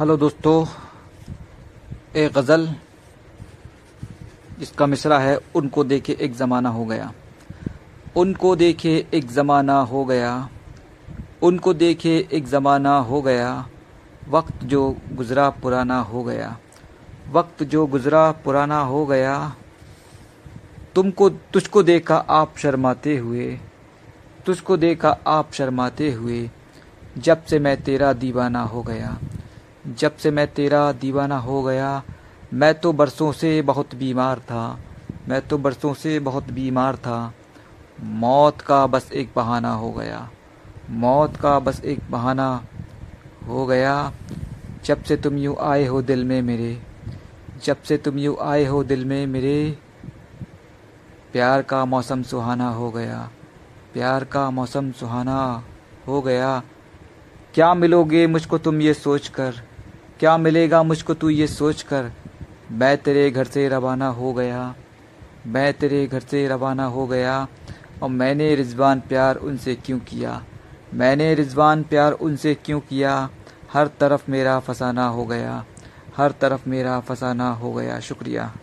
Hello दोस्तों एक गज़ल, जिसका मिसरा है, उनको देखे एक ज़माना हो गया। उनको देखे एक ज़माना हो गया। उनको देखे एक ज़माना हो गया। वक्त जो गुज़रा पुराना हो गया। वक्त जो गुज़रा पुराना हो गया। तुमको, तुझको देखा आप शर्माते हुए। तुझको देखा आप शर्माते हुए। जब से मैं तेरा दीवाना हो गया। जब से मैं तेरा दीवाना हो गया, मैं तो बरसों से बहुत बीमार था। मैं तो बरसों से बहुत बीमार था। मौत का बस एक बहाना हो गया। मौत का बस एक बहाना हो गया। जब से तुम यूँ आए हो दिल में मेरे, जब से तुम यूँ आए हो दिल में मेरे, प्यार का मौसम सुहाना हो गया। प्यार का मौसम सुहाना हो गया। क्या मिलोगे मुझको तुम ये सोच कर क्या मिलेगा मुझको तू ये सोच कर मैं तेरे घर से रवाना हो गया। मैं तेरे घर से रवाना हो गया और मैंने रिजवान प्यार उनसे क्यों किया? मैंने रिजवान प्यार उनसे क्यों किया? हर तरफ़ मेरा फसाना हो गया। हर तरफ़ मेरा फसाना हो गया। शुक्रिया।